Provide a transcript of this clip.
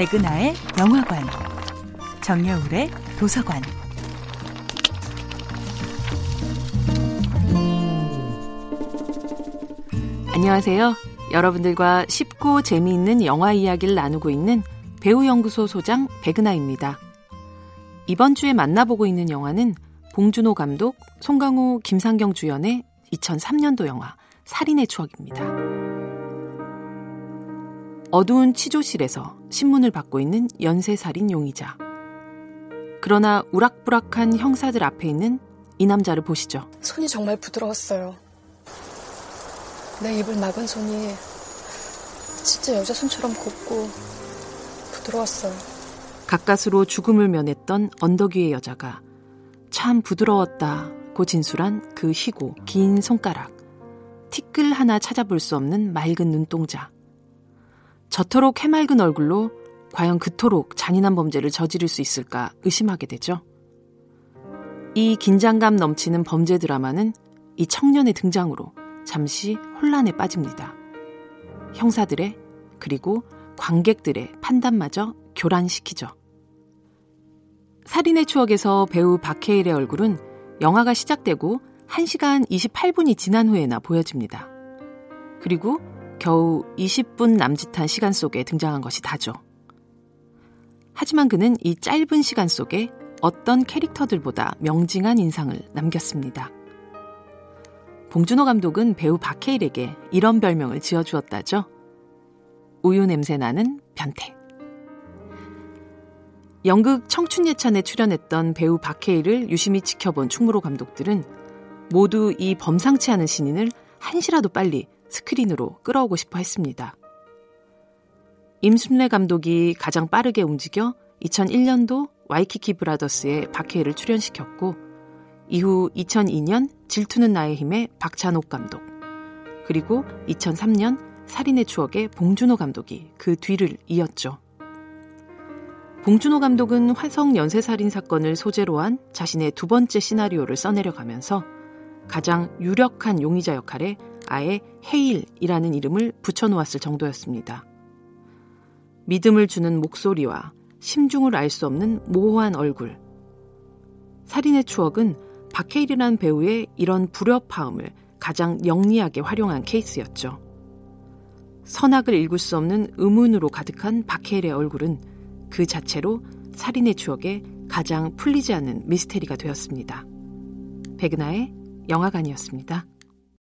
백은하의 영화관, 정여울의 도서관. 안녕하세요. 여러분들과 쉽고 재미있는 영화 이야기를 나누고 있는 배우연구소 소장 백은하입니다. 이번 주에 만나보고 있는 영화는 봉준호 감독, 송강호, 김상경 주연의 2003년도 영화 살인의 추억입니다. 어두운 치조실에서 신문을 받고 있는 연쇄살인 용의자. 그러나 우락부락한 형사들 앞에 있는 이 남자를 보시죠. 손이 정말 부드러웠어요. 내 입을 막은 손이 진짜 여자 손처럼 곱고 부드러웠어요. 가까스로 죽음을 면했던 언덕 위의 여자가 참 부드러웠다고 진술한 그 희고 긴 손가락. 티끌 하나 찾아볼 수 없는 맑은 눈동자. 저토록 해맑은 얼굴로 과연 그토록 잔인한 범죄를 저지를 수 있을까 의심하게 되죠. 이 긴장감 넘치는 범죄 드라마는 이 청년의 등장으로 잠시 혼란에 빠집니다. 형사들의 그리고 관객들의 판단마저 교란시키죠. 살인의 추억에서 배우 박해일의 얼굴은 영화가 시작되고 1시간 28분이 지난 후에나 보여집니다. 그리고 겨우 20분 남짓한 시간 속에 등장한 것이 다죠. 하지만 그는 이 짧은 시간 속에 어떤 캐릭터들보다 명징한 인상을 남겼습니다. 봉준호 감독은 배우 박해일에게 이런 별명을 지어주었다죠. 우유 냄새 나는 변태. 연극 청춘 예찬에 출연했던 배우 박해일을 유심히 지켜본 충무로 감독들은 모두 이 범상치 않은 신인을 한시라도 빨리 스크린으로 끌어오고 싶어 했습니다. 임순례 감독이 가장 빠르게 움직여 2001년도 와이키키 브라더스에 박해일을 출연시켰고 이후 2002년 질투는 나의 힘의 박찬옥 감독 그리고 2003년 살인의 추억의 봉준호 감독이 그 뒤를 이었죠. 봉준호 감독은 화성 연쇄살인 사건을 소재로 한 자신의 두 번째 시나리오를 써내려가면서 가장 유력한 용의자 역할에 아예 헤일이라는 이름을 붙여놓았을 정도였습니다. 믿음을 주는 목소리와 심중을 알 수 없는 모호한 얼굴. 살인의 추억은 박해일이라는 배우의 이런 불협화음을 가장 영리하게 활용한 케이스였죠. 선악을 읽을 수 없는 의문으로 가득한 박해일의 얼굴은 그 자체로 살인의 추억에 가장 풀리지 않는 미스테리가 되었습니다. 백은하의 영화관이었습니다.